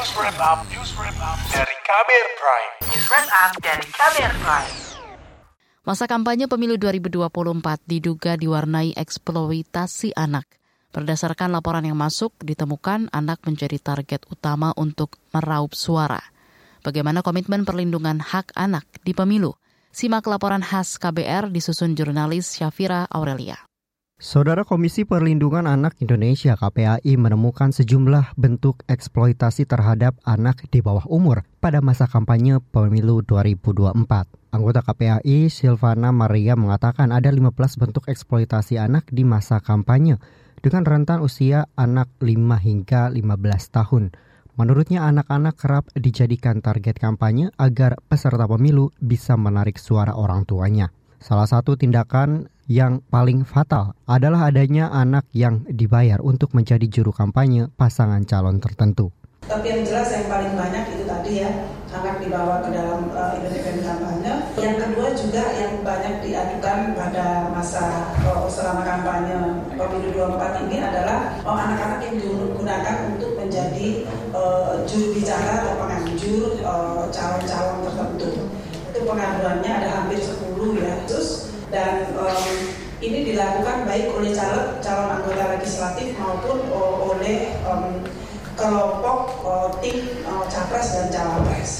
News Wrap Up, News Wrap Up dari Kamer Prime. News Wrap Up dari Kamer Prime. Masa kampanye pemilu 2024 diduga diwarnai eksploitasi anak. Berdasarkan laporan yang masuk, ditemukan anak menjadi target utama untuk meraup suara. Bagaimana komitmen perlindungan hak anak di pemilu? Simak laporan khas KBR disusun jurnalis Syafira Aurelia. Saudara Komisi Perlindungan Anak Indonesia KPAI menemukan sejumlah bentuk eksploitasi terhadap anak di bawah umur pada masa kampanye pemilu 2024. Anggota KPAI Silvana Maria mengatakan ada 15 bentuk eksploitasi anak di masa kampanye dengan rentan usia anak 5 hingga 15 tahun. Menurutnya anak-anak kerap dijadikan target kampanye agar peserta pemilu bisa menarik suara orang tuanya. Salah satu tindakan yang paling fatal adalah adanya anak yang dibayar untuk menjadi juru kampanye pasangan calon tertentu. Tapi yang jelas yang paling banyak itu tadi ya, anak dibawa ke dalam uh, event-event kampanye. Yang kedua juga yang banyak diadukan pada masa uh, selama kampanye pemilu 24 ini adalah oh, anak-anak yang digunakan untuk menjadi uh, juru bicara atau penganjur calon-calon uh, tertentu. Itu pengaduannya ada hampir 10 ya. Terus dan um, ini dilakukan baik oleh calon calon anggota legislatif maupun oleh um, kelompok uh, tim uh, capres dan cawapres.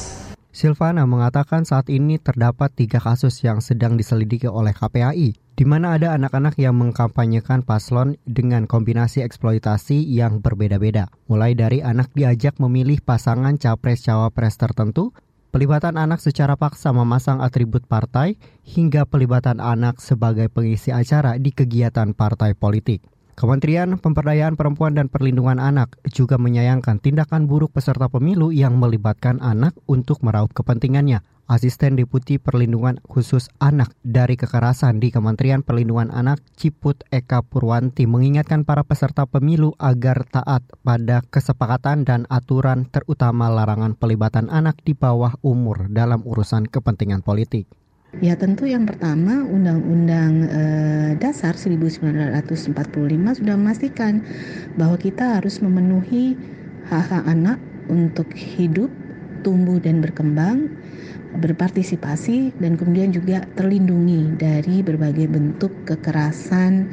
Silvana mengatakan saat ini terdapat tiga kasus yang sedang diselidiki oleh KPAI, di mana ada anak-anak yang mengkampanyekan paslon dengan kombinasi eksploitasi yang berbeda-beda, mulai dari anak diajak memilih pasangan capres-cawapres tertentu, pelibatan anak secara paksa memasang atribut partai, hingga pelibatan anak sebagai pengisi acara di kegiatan partai politik. Kementerian Pemberdayaan Perempuan dan Perlindungan Anak juga menyayangkan tindakan buruk peserta pemilu yang melibatkan anak untuk meraup kepentingannya. Asisten Deputi Perlindungan Khusus Anak dari Kekerasan di Kementerian Perlindungan Anak Ciput Eka Purwanti mengingatkan para peserta pemilu agar taat pada kesepakatan dan aturan terutama larangan pelibatan anak di bawah umur dalam urusan kepentingan politik. Ya tentu yang pertama Undang-Undang e, Dasar 1945 sudah memastikan bahwa kita harus memenuhi hak-hak anak untuk hidup, tumbuh dan berkembang, berpartisipasi dan kemudian juga terlindungi dari berbagai bentuk kekerasan,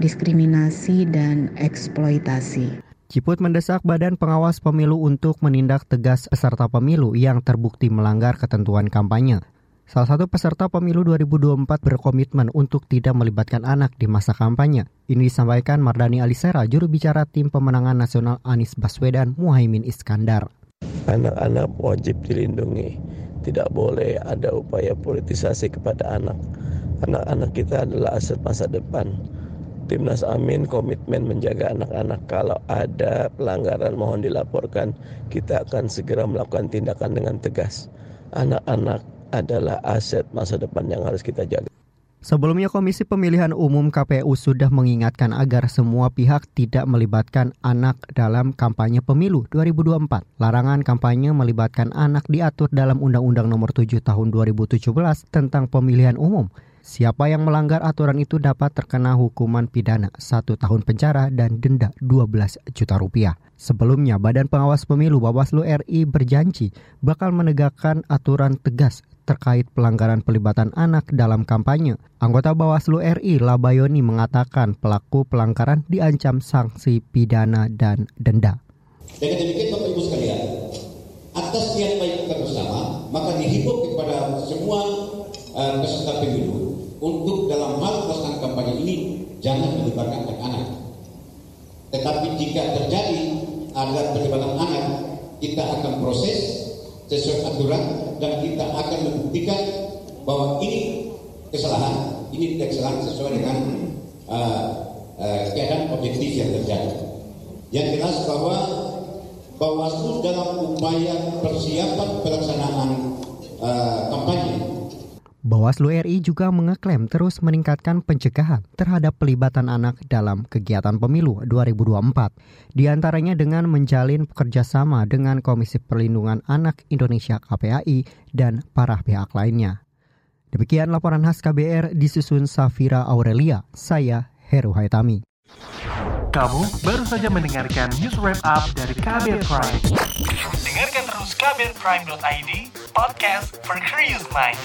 diskriminasi dan eksploitasi. Ciput mendesak Badan Pengawas Pemilu untuk menindak tegas peserta pemilu yang terbukti melanggar ketentuan kampanye. Salah satu peserta pemilu 2024 berkomitmen untuk tidak melibatkan anak di masa kampanye. Ini disampaikan Mardani Alisera, juru bicara tim pemenangan nasional Anies Baswedan Muhaimin Iskandar. Anak-anak wajib dilindungi. Tidak boleh ada upaya politisasi kepada anak. Anak-anak kita adalah aset masa depan. Timnas Amin komitmen menjaga anak-anak. Kalau ada pelanggaran mohon dilaporkan. Kita akan segera melakukan tindakan dengan tegas. Anak-anak adalah aset masa depan yang harus kita jaga. Sebelumnya Komisi Pemilihan Umum KPU sudah mengingatkan agar semua pihak tidak melibatkan anak dalam kampanye pemilu 2024. Larangan kampanye melibatkan anak diatur dalam Undang-Undang Nomor 7 Tahun 2017 tentang Pemilihan Umum. Siapa yang melanggar aturan itu dapat terkena hukuman pidana satu tahun penjara dan denda 12 juta rupiah. Sebelumnya, Badan Pengawas Pemilu Bawaslu RI berjanji bakal menegakkan aturan tegas terkait pelanggaran pelibatan anak dalam kampanye. Anggota Bawaslu RI Labayoni mengatakan pelaku pelanggaran diancam sanksi pidana dan denda. Dengan demikian Bapak Ibu sekalian, atas niat baik kita bersama, maka dihimbau kepada semua uh, pemilu untuk dalam hal pelaksanaan kampanye ini jangan melibatkan anak-anak. Tetapi jika terjadi ada pelibatan anak, kita akan proses sesuai aturan dan kita akan membuktikan bahwa ini kesalahan, ini tidak kesalahan sesuai dengan uh, uh, keadaan objektif yang terjadi. Yang jelas bahwa Bawaslu dalam upaya persiapan pelaksanaan uh, kampanye Bawaslu RI juga mengeklaim terus meningkatkan pencegahan terhadap pelibatan anak dalam kegiatan pemilu 2024, di antaranya dengan menjalin kerjasama dengan Komisi Perlindungan Anak Indonesia KPAI dan para pihak lainnya. Demikian laporan khas KBR disusun Safira Aurelia, saya Heru Haitami. Kamu baru saja mendengarkan news wrap up dari KBR Prime. situs kbrprime.id, podcast for curious mind.